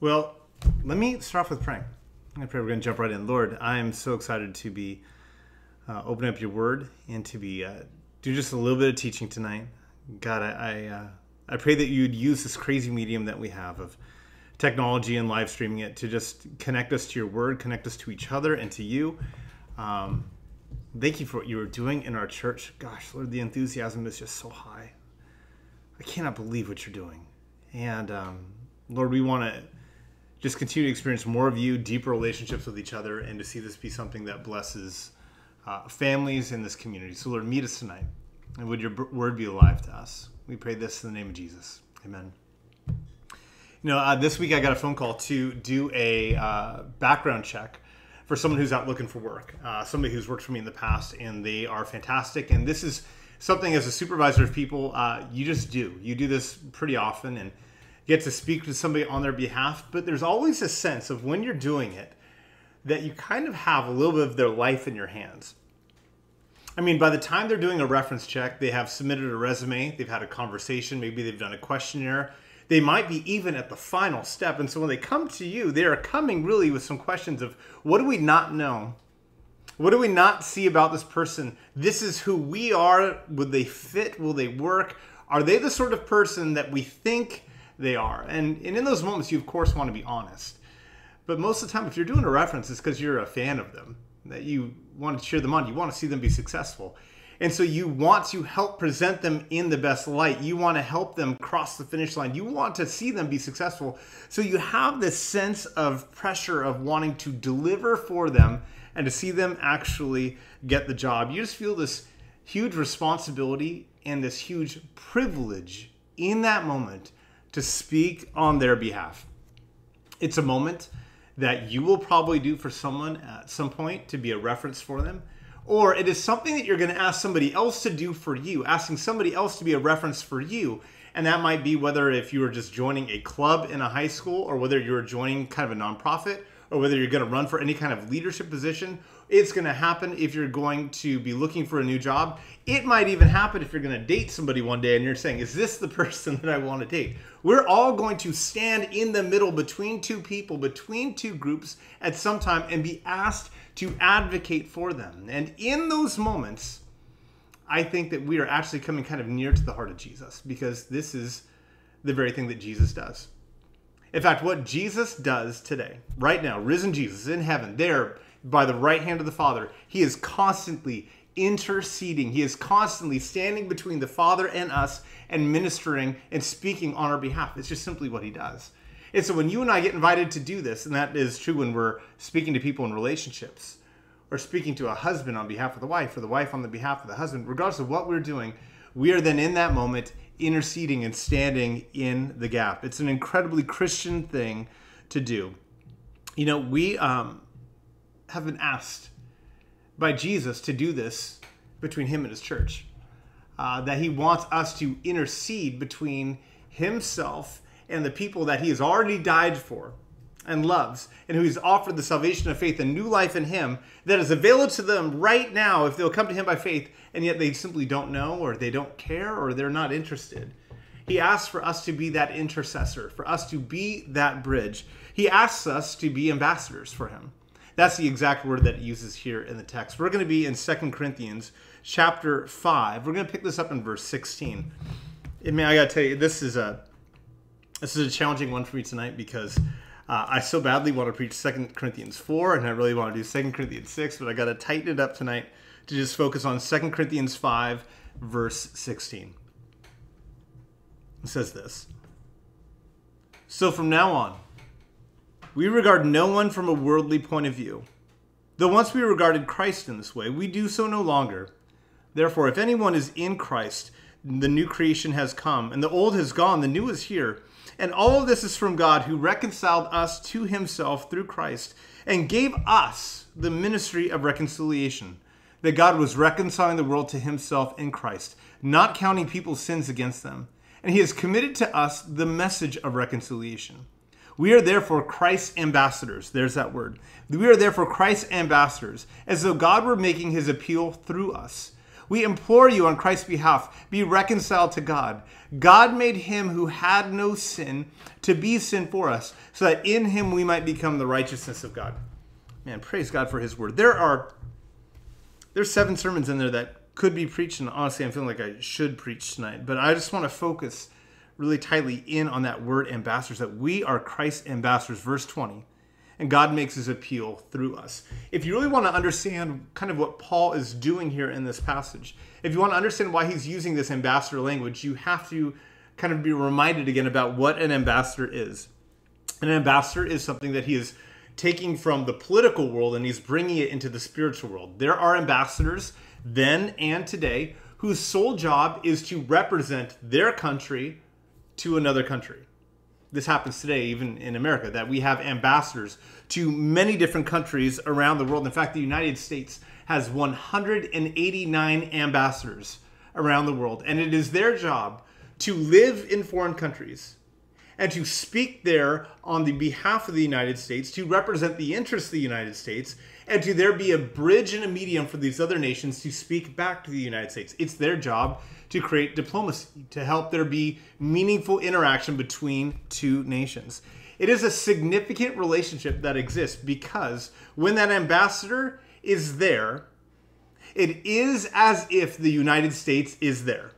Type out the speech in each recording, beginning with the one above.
Well, let me start off with praying. I pray we're going to jump right in. Lord, I am so excited to be uh, opening up your word and to be uh, do just a little bit of teaching tonight. God, I I, uh, I pray that you'd use this crazy medium that we have of technology and live streaming it to just connect us to your word, connect us to each other and to you. Um, thank you for what you are doing in our church. Gosh, Lord, the enthusiasm is just so high. I cannot believe what you're doing. And um, Lord, we want to just continue to experience more of you, deeper relationships with each other, and to see this be something that blesses uh, families in this community. So, Lord, meet us tonight, and would your word be alive to us? We pray this in the name of Jesus. Amen. You know, uh, this week I got a phone call to do a uh, background check for someone who's out looking for work, uh, somebody who's worked for me in the past, and they are fantastic. And this is something as a supervisor of people, uh, you just do. You do this pretty often, and get to speak to somebody on their behalf, but there's always a sense of when you're doing it that you kind of have a little bit of their life in your hands. I mean, by the time they're doing a reference check, they have submitted a resume, they've had a conversation, maybe they've done a questionnaire. They might be even at the final step. And so when they come to you, they are coming really with some questions of what do we not know? What do we not see about this person? This is who we are. Would they fit? Will they work? Are they the sort of person that we think they are. And, and in those moments, you of course want to be honest. But most of the time, if you're doing a reference, it's because you're a fan of them, that you want to cheer them on, you want to see them be successful. And so you want to help present them in the best light. You want to help them cross the finish line. You want to see them be successful. So you have this sense of pressure of wanting to deliver for them and to see them actually get the job. You just feel this huge responsibility and this huge privilege in that moment to speak on their behalf. It's a moment that you will probably do for someone at some point to be a reference for them. Or it is something that you're going to ask somebody else to do for you, asking somebody else to be a reference for you. And that might be whether if you were just joining a club in a high school, or whether you're joining kind of a nonprofit, or whether you're going to run for any kind of leadership position. It's going to happen if you're going to be looking for a new job. It might even happen if you're going to date somebody one day and you're saying, Is this the person that I want to date? We're all going to stand in the middle between two people, between two groups at some time and be asked to advocate for them. And in those moments, I think that we are actually coming kind of near to the heart of Jesus because this is the very thing that Jesus does. In fact, what Jesus does today, right now, risen Jesus in heaven, there by the right hand of the Father, he is constantly interceding. He is constantly standing between the Father and us and ministering and speaking on our behalf. It's just simply what he does. And so when you and I get invited to do this, and that is true when we're speaking to people in relationships, or speaking to a husband on behalf of the wife, or the wife on the behalf of the husband, regardless of what we're doing, we are then in that moment interceding and standing in the gap. It's an incredibly Christian thing to do. You know, we um, have been asked by Jesus to do this between him and his church. Uh, that he wants us to intercede between himself and the people that he has already died for and loves, and who he's offered the salvation of faith and new life in him that is available to them right now if they'll come to him by faith and yet they simply don't know or they don't care or they're not interested. He asks for us to be that intercessor, for us to be that bridge. He asks us to be ambassadors for him. That's the exact word that he uses here in the text. We're going to be in Second Corinthians chapter 5. We're going to pick this up in verse 16. I mean, I got to tell you, this is a this is a challenging one for me tonight because uh, I so badly want to preach Second Corinthians 4 and I really want to do Second Corinthians 6, but I got to tighten it up tonight to just focus on 2 Corinthians 5, verse 16. It says this So from now on, we regard no one from a worldly point of view. Though once we regarded Christ in this way, we do so no longer. Therefore, if anyone is in Christ, the new creation has come, and the old has gone, the new is here. And all of this is from God, who reconciled us to himself through Christ and gave us the ministry of reconciliation that God was reconciling the world to himself in Christ, not counting people's sins against them. And he has committed to us the message of reconciliation. We are therefore Christ's ambassadors. There's that word. We are therefore Christ's ambassadors, as though God were making his appeal through us. We implore you on Christ's behalf, be reconciled to God. God made him who had no sin to be sin for us, so that in him we might become the righteousness of God. Man, praise God for his word. There are there's seven sermons in there that could be preached, and honestly, I'm feeling like I should preach tonight. But I just want to focus really tightly in on that word ambassadors, that we are Christ's ambassadors. Verse 20 and God makes his appeal through us. If you really want to understand kind of what Paul is doing here in this passage, if you want to understand why he's using this ambassador language, you have to kind of be reminded again about what an ambassador is. An ambassador is something that he is taking from the political world and he's bringing it into the spiritual world. There are ambassadors then and today whose sole job is to represent their country to another country this happens today, even in America, that we have ambassadors to many different countries around the world. In fact, the United States has 189 ambassadors around the world, and it is their job to live in foreign countries and to speak there on the behalf of the United States, to represent the interests of the United States, and to there be a bridge and a medium for these other nations to speak back to the United States. It's their job to create diplomacy, to help there be meaningful interaction between two nations. It is a significant relationship that exists because when that ambassador is there, it is as if the United States is there.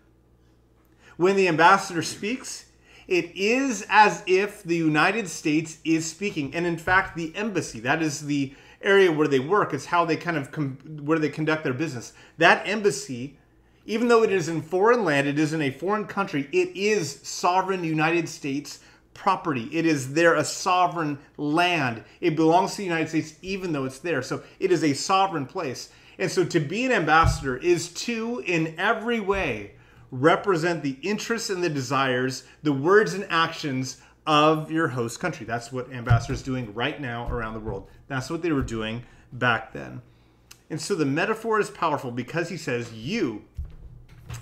When the ambassador speaks, it is as if the United States is speaking. And in fact, the embassy, that is the area where they work, is how they kind of com- where they conduct their business. That embassy even though it is in foreign land, it is in a foreign country, it is sovereign United States property. It is there a sovereign land. It belongs to the United States, even though it's there. So it is a sovereign place. And so to be an ambassador is to, in every way, represent the interests and the desires, the words and actions of your host country. That's what ambassadors doing right now around the world. That's what they were doing back then. And so the metaphor is powerful because he says, You,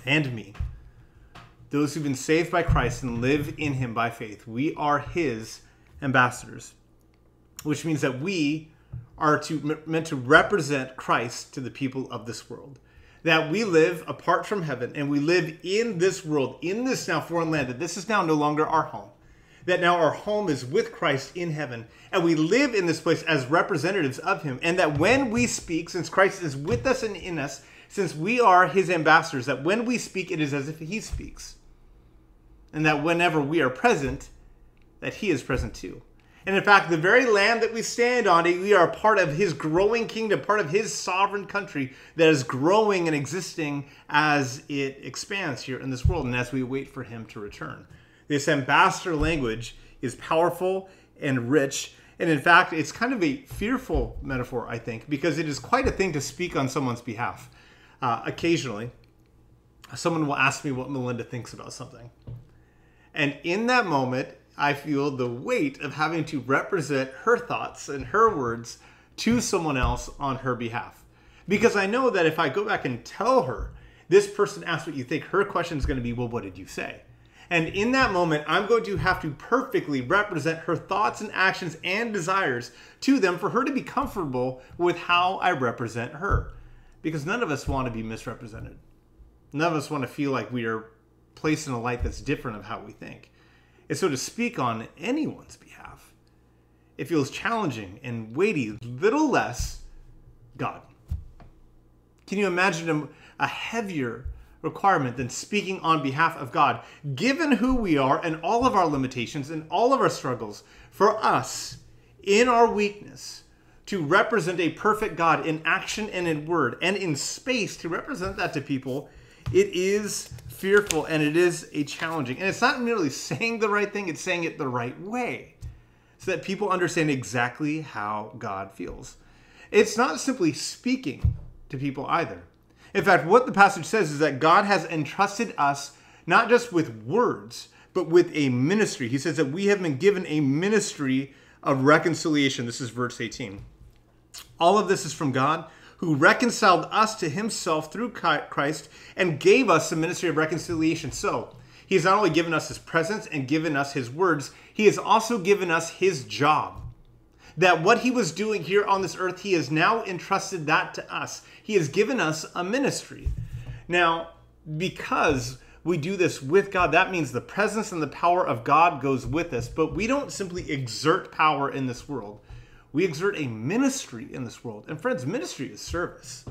and me, those who've been saved by Christ and live in him by faith. We are his ambassadors, which means that we are to meant to represent Christ to the people of this world. That we live apart from heaven and we live in this world, in this now foreign land, that this is now no longer our home. That now our home is with Christ in heaven, and we live in this place as representatives of Him. And that when we speak, since Christ is with us and in us, since we are his ambassadors, that when we speak, it is as if he speaks. And that whenever we are present, that he is present too. And in fact, the very land that we stand on, we are part of his growing kingdom, part of his sovereign country that is growing and existing as it expands here in this world and as we wait for him to return. This ambassador language is powerful and rich. And in fact, it's kind of a fearful metaphor, I think, because it is quite a thing to speak on someone's behalf uh, occasionally, someone will ask me what Melinda thinks about something. And in that moment, I feel the weight of having to represent her thoughts and her words to someone else on her behalf. Because I know that if I go back and tell her, this person asked what you think, her question is going to be, well, what did you say? And in that moment, I'm going to have to perfectly represent her thoughts and actions and desires to them for her to be comfortable with how I represent her because none of us want to be misrepresented. None of us want to feel like we are placed in a light that's different of how we think. And so to speak on anyone's behalf, it feels challenging and weighty, little less God. Can you imagine a, a heavier requirement than speaking on behalf of God, given who we are and all of our limitations and all of our struggles, for us in our weakness to represent a perfect God in action and in word and in space to represent that to people, it is fearful and it is a challenging. And it's not merely saying the right thing, it's saying it the right way so that people understand exactly how God feels. It's not simply speaking to people either. In fact, what the passage says is that God has entrusted us not just with words, but with a ministry. He says that we have been given a ministry of reconciliation. This is verse 18. All of this is from God who reconciled us to himself through Christ and gave us the ministry of reconciliation. So, he has not only given us his presence and given us his words, he has also given us his job. That what he was doing here on this earth, he has now entrusted that to us. He has given us a ministry. Now, because we do this with God, that means the presence and the power of God goes with us, but we don't simply exert power in this world. We exert a ministry in this world. And friends, ministry is service.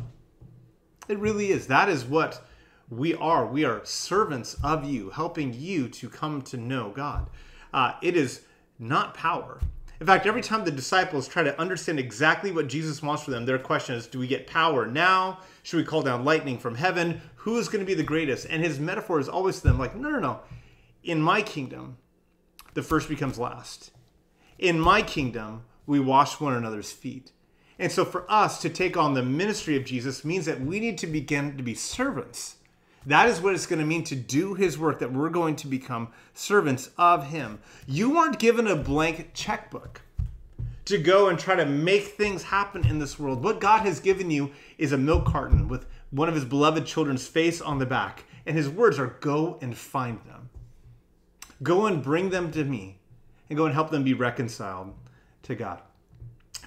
It really is. That is what we are. We are servants of you, helping you to come to know God. Uh, it is not power. In fact, every time the disciples try to understand exactly what Jesus wants for them, their question is Do we get power now? Should we call down lightning from heaven? Who is going to be the greatest? And his metaphor is always to them like, No, no, no. In my kingdom, the first becomes last. In my kingdom, we wash one another's feet. And so for us to take on the ministry of Jesus means that we need to begin to be servants. That is what it's going to mean to do his work, that we're going to become servants of him. You weren't given a blank checkbook to go and try to make things happen in this world. What God has given you is a milk carton with one of his beloved children's face on the back. And his words are go and find them. Go and bring them to me and go and help them be reconciled to God.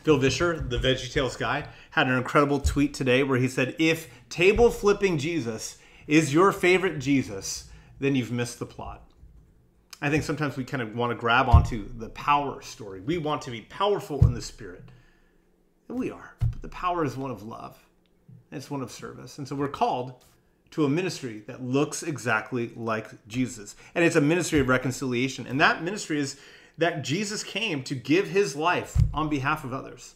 Phil Vischer, the VeggieTales guy, had an incredible tweet today where he said, If table flipping Jesus is your favorite Jesus, then you've missed the plot. I think sometimes we kind of want to grab onto the power story. We want to be powerful in the spirit. And we are. But the power is one of love, it's one of service. And so we're called to a ministry that looks exactly like Jesus. And it's a ministry of reconciliation. And that ministry is that Jesus came to give his life on behalf of others,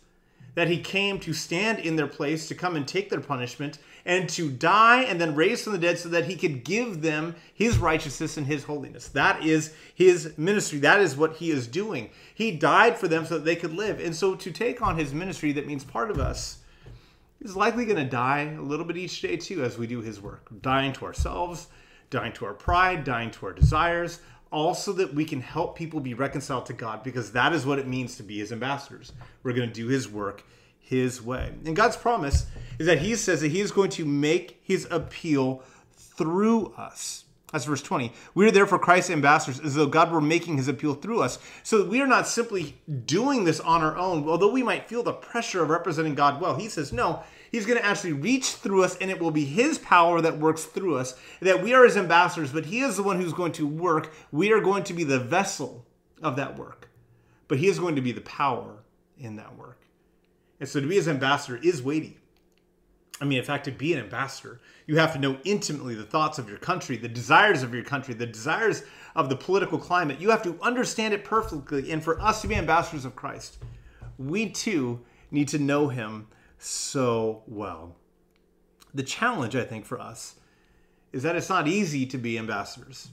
that he came to stand in their place, to come and take their punishment, and to die and then raise from the dead so that he could give them his righteousness and his holiness. That is his ministry. That is what he is doing. He died for them so that they could live. And so to take on his ministry, that means part of us is likely going to die a little bit each day too as we do his work, dying to ourselves, dying to our pride, dying to our desires, also that we can help people be reconciled to God because that is what it means to be his ambassadors. We're going to do his work his way. And God's promise is that he says that he is going to make his appeal through us. That's verse 20. We are therefore Christ's ambassadors as though God were making his appeal through us. So we are not simply doing this on our own, although we might feel the pressure of representing God well. He says, no, he's going to actually reach through us and it will be his power that works through us, that we are his ambassadors, but he is the one who's going to work. We are going to be the vessel of that work, but he is going to be the power in that work. And so to be his ambassador is weighty. I mean, in fact, to be an ambassador, you have to know intimately the thoughts of your country, the desires of your country, the desires of the political climate. You have to understand it perfectly. And for us to be ambassadors of Christ, we too need to know him so well. The challenge, I think, for us is that it's not easy to be ambassadors.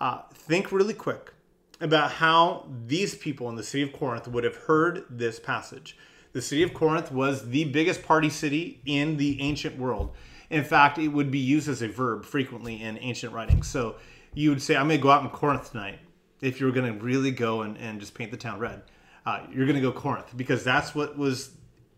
Uh, think really quick about how these people in the city of Corinth would have heard this passage. The city of Corinth was the biggest party city in the ancient world. In fact, it would be used as a verb frequently in ancient writings. So you would say, I'm going to go out in Corinth tonight. If you were going to really go and, and just paint the town red, uh, you're going to go Corinth because that's what was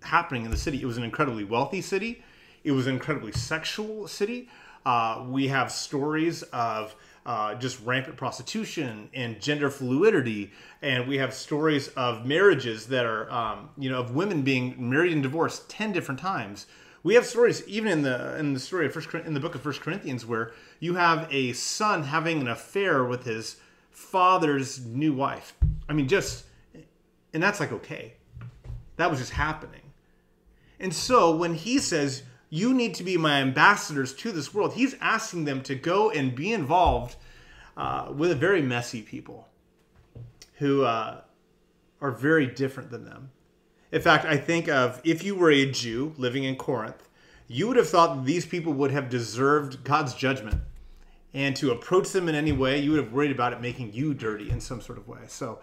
happening in the city. It was an incredibly wealthy city, it was an incredibly sexual city. Uh, we have stories of uh, just rampant prostitution and gender fluidity, and we have stories of marriages that are, um, you know, of women being married and divorced ten different times. We have stories even in the in the story of First in the book of First Corinthians where you have a son having an affair with his father's new wife. I mean, just and that's like okay, that was just happening. And so when he says you need to be my ambassadors to this world. He's asking them to go and be involved uh, with a very messy people who uh, are very different than them. In fact, I think of if you were a Jew living in Corinth, you would have thought these people would have deserved God's judgment. And to approach them in any way, you would have worried about it making you dirty in some sort of way. So,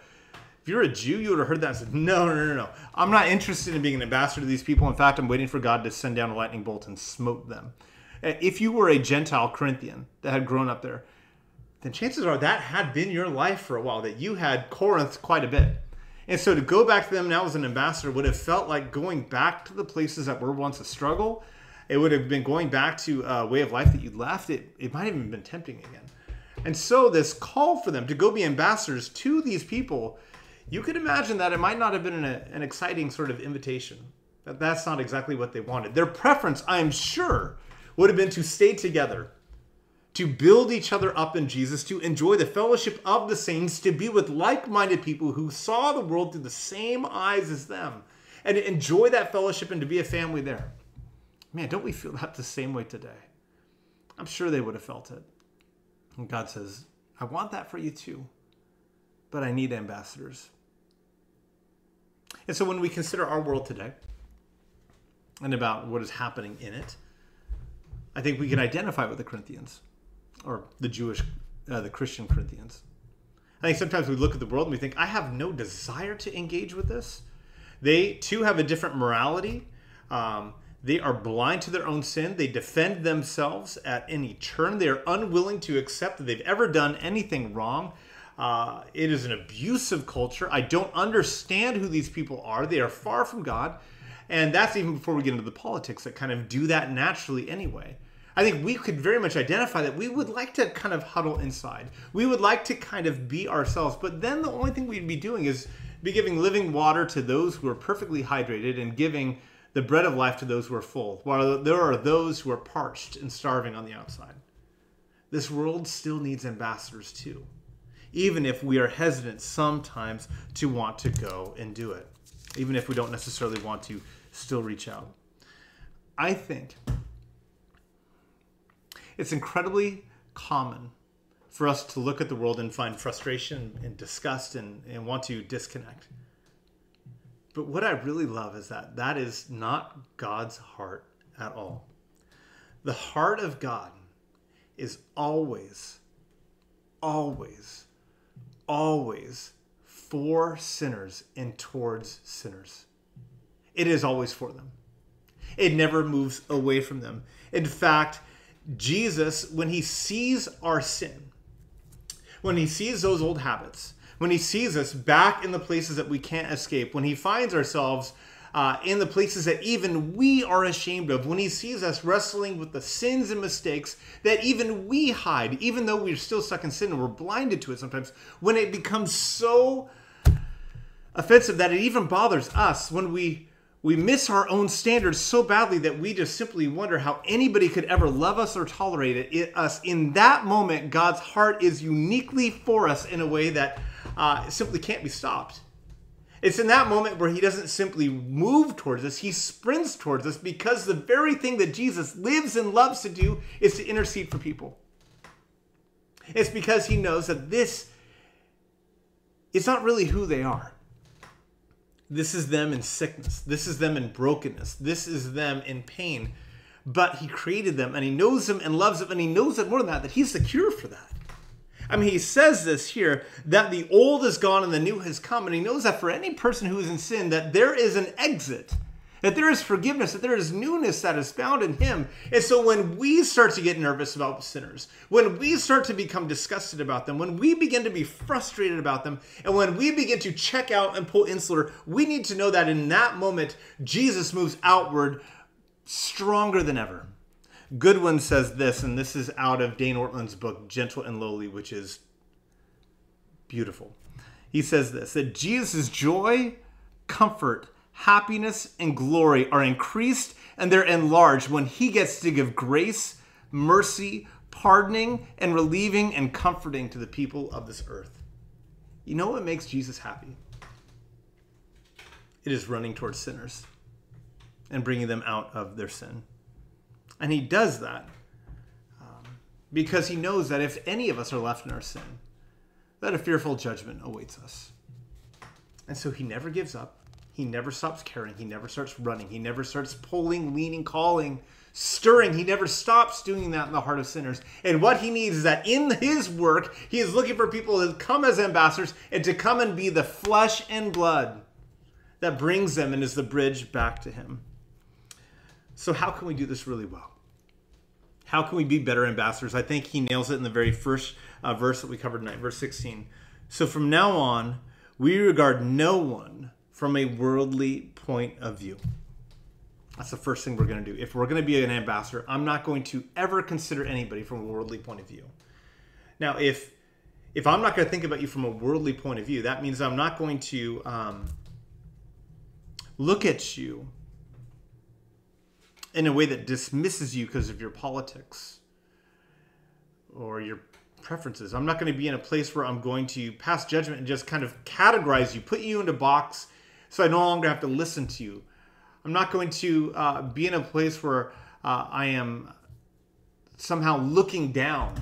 if you're a Jew, you would have heard that and said, no, no, no, no. I'm not interested in being an ambassador to these people. In fact, I'm waiting for God to send down a lightning bolt and smote them. Uh, if you were a Gentile Corinthian that had grown up there, then chances are that had been your life for a while, that you had Corinth quite a bit. And so to go back to them now as an ambassador would have felt like going back to the places that were once a struggle. It would have been going back to a way of life that you left. It, it might have even been tempting again. And so this call for them to go be ambassadors to these people you could imagine that it might not have been an, an exciting sort of invitation. That that's not exactly what they wanted. Their preference, I'm sure, would have been to stay together, to build each other up in Jesus, to enjoy the fellowship of the saints, to be with like minded people who saw the world through the same eyes as them, and to enjoy that fellowship and to be a family there. Man, don't we feel that the same way today? I'm sure they would have felt it. And God says, I want that for you too, but I need ambassadors. And so when we consider our world today and about what is happening in it, I think we can identify with the Corinthians or the Jewish, uh, the Christian Corinthians. I think sometimes we look at the world and we think, I have no desire to engage with this. They too have a different morality. Um, they are blind to their own sin. They defend themselves at any turn. They are unwilling to accept that they've ever done anything wrong. Uh, it is an abusive culture. I don't understand who these people are. They are far from God. And that's even before we get into the politics that kind of do that naturally anyway. I think we could very much identify that we would like to kind of huddle inside. We would like to kind of be ourselves. But then the only thing we'd be doing is be giving living water to those who are perfectly hydrated and giving the bread of life to those who are full, while there are those who are parched and starving on the outside. This world still needs ambassadors too, even if we are hesitant sometimes to want to go and do it, even if we don't necessarily want to still reach out. I think it's incredibly common for us to look at the world and find frustration and disgust and, and want to disconnect. But what I really love is that that is not God's heart at all. The heart of God is always, always, always for sinners and towards sinners. It is always for them. It never moves away from them. In fact, Jesus, when he sees our sin, when he sees those old habits, when he sees us back in the places that we can't escape, when he finds ourselves uh, in the places that even we are ashamed of, when he sees us wrestling with the sins and mistakes that even we hide, even though we're still stuck in sin and we're blinded to it sometimes, when it becomes so offensive that it even bothers us, when we we miss our own standards so badly that we just simply wonder how anybody could ever love us or tolerate it, it us in that moment god's heart is uniquely for us in a way that uh, simply can't be stopped. It's in that moment where he doesn't simply move towards us, he sprints towards us because the very thing that Jesus lives and loves to do is to intercede for people. It's because he knows that this is not really who they are. This is them in sickness. This is them in brokenness. This is them in pain. But he created them and he knows them and loves them and he knows that more than that, that he's the cure for that. I mean, he says this here that the old is gone and the new has come. And he knows that for any person who is in sin, that there is an exit, that there is forgiveness, that there is newness that is found in him. And so when we start to get nervous about sinners, when we start to become disgusted about them, when we begin to be frustrated about them, and when we begin to check out and pull insular, we need to know that in that moment, Jesus moves outward stronger than ever. Goodwin says this, and this is out of Dane Ortlund's book, Gentle and Lowly, which is beautiful. He says this that Jesus' joy, comfort, happiness, and glory are increased and they're enlarged when he gets to give grace, mercy, pardoning, and relieving and comforting to the people of this earth. You know what makes Jesus happy? It is running towards sinners and bringing them out of their sin. And he does that um, because he knows that if any of us are left in our sin, that a fearful judgment awaits us. And so he never gives up. He never stops caring. He never starts running. He never starts pulling, leaning, calling, stirring. He never stops doing that in the heart of sinners. And what he needs is that in his work, he is looking for people to come as ambassadors and to come and be the flesh and blood that brings them and is the bridge back to him. So, how can we do this really well? How can we be better ambassadors? I think he nails it in the very first uh, verse that we covered tonight, verse 16. So, from now on, we regard no one from a worldly point of view. That's the first thing we're going to do. If we're going to be an ambassador, I'm not going to ever consider anybody from a worldly point of view. Now, if if I'm not going to think about you from a worldly point of view, that means I'm not going to um, look at you in a way that dismisses you because of your politics or your preferences. I'm not going to be in a place where I'm going to pass judgment and just kind of categorize you, put you into a box so I no longer have to listen to you. I'm not going to uh, be in a place where uh, I am somehow looking down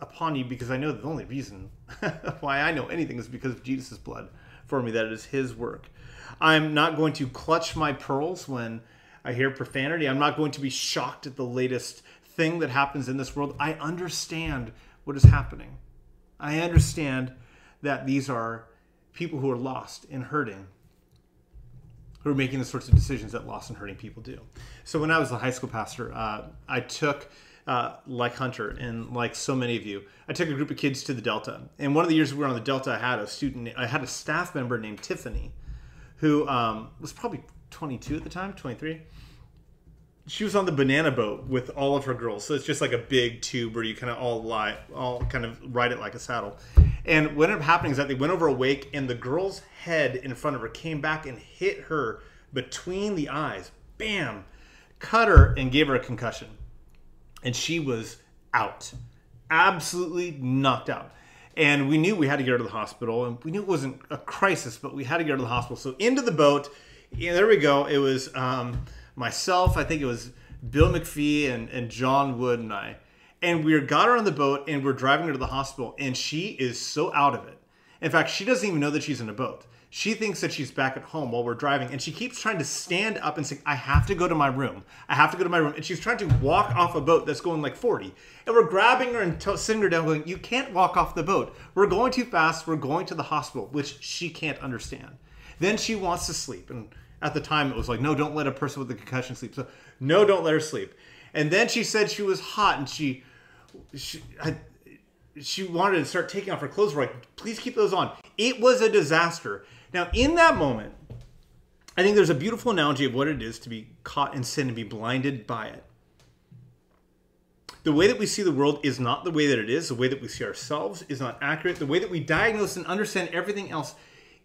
upon you because I know the only reason why I know anything is because of Jesus' blood for me, that it is His work. I'm not going to clutch my pearls when I hear profanity. I'm not going to be shocked at the latest thing that happens in this world. I understand what is happening. I understand that these are people who are lost and hurting, who are making the sorts of decisions that lost and hurting people do. So when I was a high school pastor, uh, I took. Uh, like Hunter and like so many of you, I took a group of kids to the Delta. And one of the years we were on the Delta, I had a student, I had a staff member named Tiffany, who um, was probably 22 at the time, 23 she was on the banana boat with all of her girls. So it's just like a big tube where you kind of all lie, all kind of ride it like a saddle. And what ended up happening is that they went over a wake, and the girl's head in front of her came back and hit her between the eyes. Bam! Cut her and gave her a concussion. And she was out. Absolutely knocked out. And we knew we had to get her to the hospital, and we knew it wasn't a crisis, but we had to get her to the hospital. So into the boat. Yeah, there we go. It was. Um, myself, I think it was Bill McPhee and, and John Wood and I. And we got her on the boat and we're driving her to the hospital, and she is so out of it. In fact, she doesn't even know that she's in a boat. She thinks that she's back at home while we're driving, and she keeps trying to stand up and say, I have to go to my room. I have to go to my room. And she's trying to walk off a boat that's going like 40. And we're grabbing her and t- sitting her down, going, You can't walk off the boat. We're going too fast. We're going to the hospital, which she can't understand. Then she wants to sleep. And at the time it was like no don't let a person with a concussion sleep. So no don't let her sleep. And then she said she was hot and she she I, she wanted to start taking off her clothes. We're like please keep those on. It was a disaster. Now in that moment i think there's a beautiful analogy of what it is to be caught in sin and be blinded by it. The way that we see the world is not the way that it is. The way that we see ourselves is not accurate. The way that we diagnose and understand everything else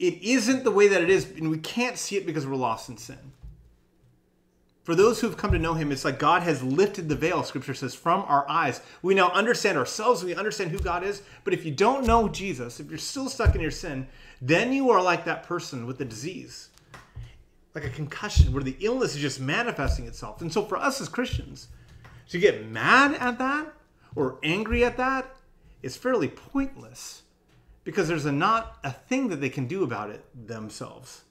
it isn't the way that it is, and we can't see it because we're lost in sin. For those who have come to know him, it's like God has lifted the veil, scripture says, from our eyes. We now understand ourselves, we understand who God is. But if you don't know Jesus, if you're still stuck in your sin, then you are like that person with the disease, like a concussion, where the illness is just manifesting itself. And so for us as Christians, to get mad at that or angry at that is fairly pointless because there's a not a thing that they can do about it themselves.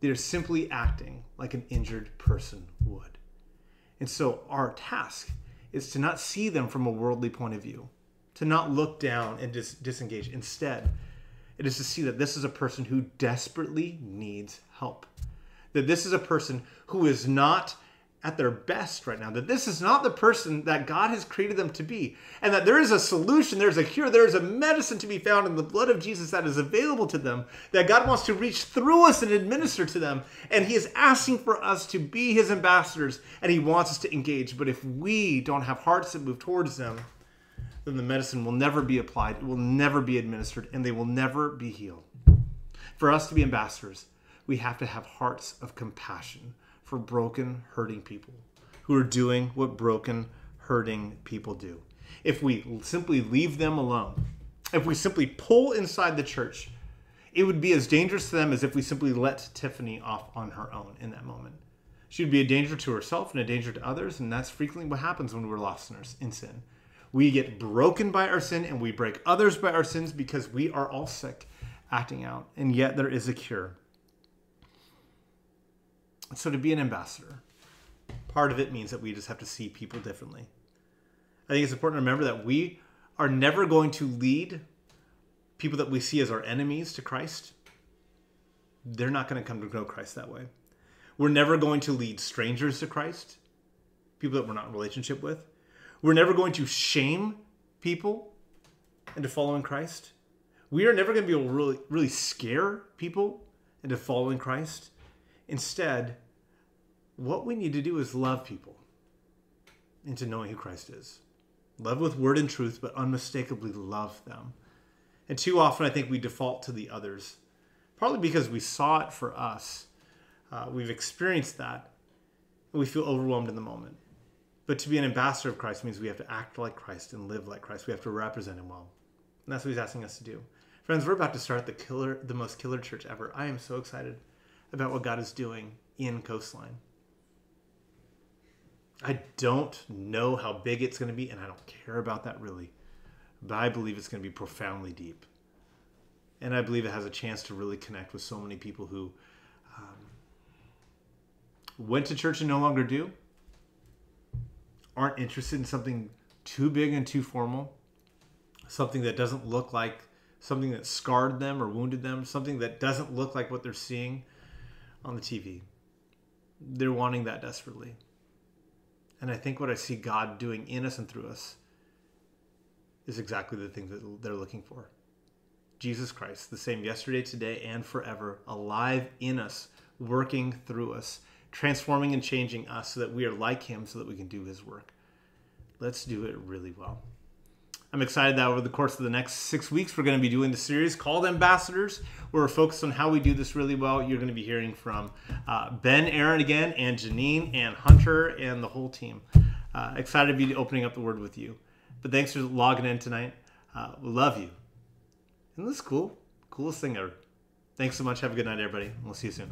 They're simply acting like an injured person would. And so our task is to not see them from a worldly point of view, to not look down and dis- disengage. Instead, it is to see that this is a person who desperately needs help. That this is a person who is not at their best right now. That this is not the person that God has created them to be. And that there is a solution, there's a cure, there is a medicine to be found in the blood of Jesus that is available to them. That God wants to reach through us and administer to them. And He is asking for us to be His ambassadors and He wants us to engage. But if we don't have hearts that move towards them, then the medicine will never be applied, it will never be administered, and they will never be healed. For us to be ambassadors, we have to have hearts of compassion for broken, hurting people who are doing what broken, hurting people do. If we simply leave them alone, if we simply pull inside the church, it would be as dangerous to them as if we simply let Tiffany off on her own in that moment. She would be a danger to herself and a danger to others, and that's frequently what happens when we're lost in sin. We get broken by our sin and we break others by our sins because we are all sick acting out, and yet there is a cure. So to be an ambassador, part of it means that we just have to see people differently. I think it's important to remember that we are never going to lead people that we see as our enemies to Christ. They're not going to come to know Christ that way. We're never going to lead strangers to Christ, people that we're not in relationship with. We're never going to shame people into following Christ. We are never going to be able to really, really scare people into following Christ. Instead, what we need to do is love people into knowing who Christ is. Love with word and truth, but unmistakably love them. And too often, I think we default to the others, partly because we saw it for us. Uh, we've experienced that. and we feel overwhelmed in the moment. But to be an ambassador of Christ means we have to act like Christ and live like Christ. We have to represent him well. And that's what he's asking us to do. Friends, we're about to start the killer the most killer church ever. I am so excited about what God is doing in Coastline. I don't know how big it's going to be, and I don't care about that really. But I believe it's going to be profoundly deep. And I believe it has a chance to really connect with so many people who um, went to church and no longer do, aren't interested in something too big and too formal, something that doesn't look like something that scarred them or wounded them, something that doesn't look like what they're seeing on the TV. They're wanting that desperately. And I think what I see God doing in us and through us is exactly the thing that they're looking for. Jesus Christ, the same yesterday, today, and forever, alive in us, working through us, transforming and changing us so that we are like Him so that we can do His work. Let's do it really well. I'm excited that over the course of the next six weeks, we're going to be doing the series called Ambassadors, where we're focused on how we do this really well. You're going to be hearing from uh, Ben, Aaron again, and Janine, and Hunter, and the whole team. Uh, excited to be opening up the Word with you. But thanks for logging in tonight. Uh, love you. Isn't this cool? Coolest thing ever. Thanks so much. Have a good night, everybody. We'll see you soon.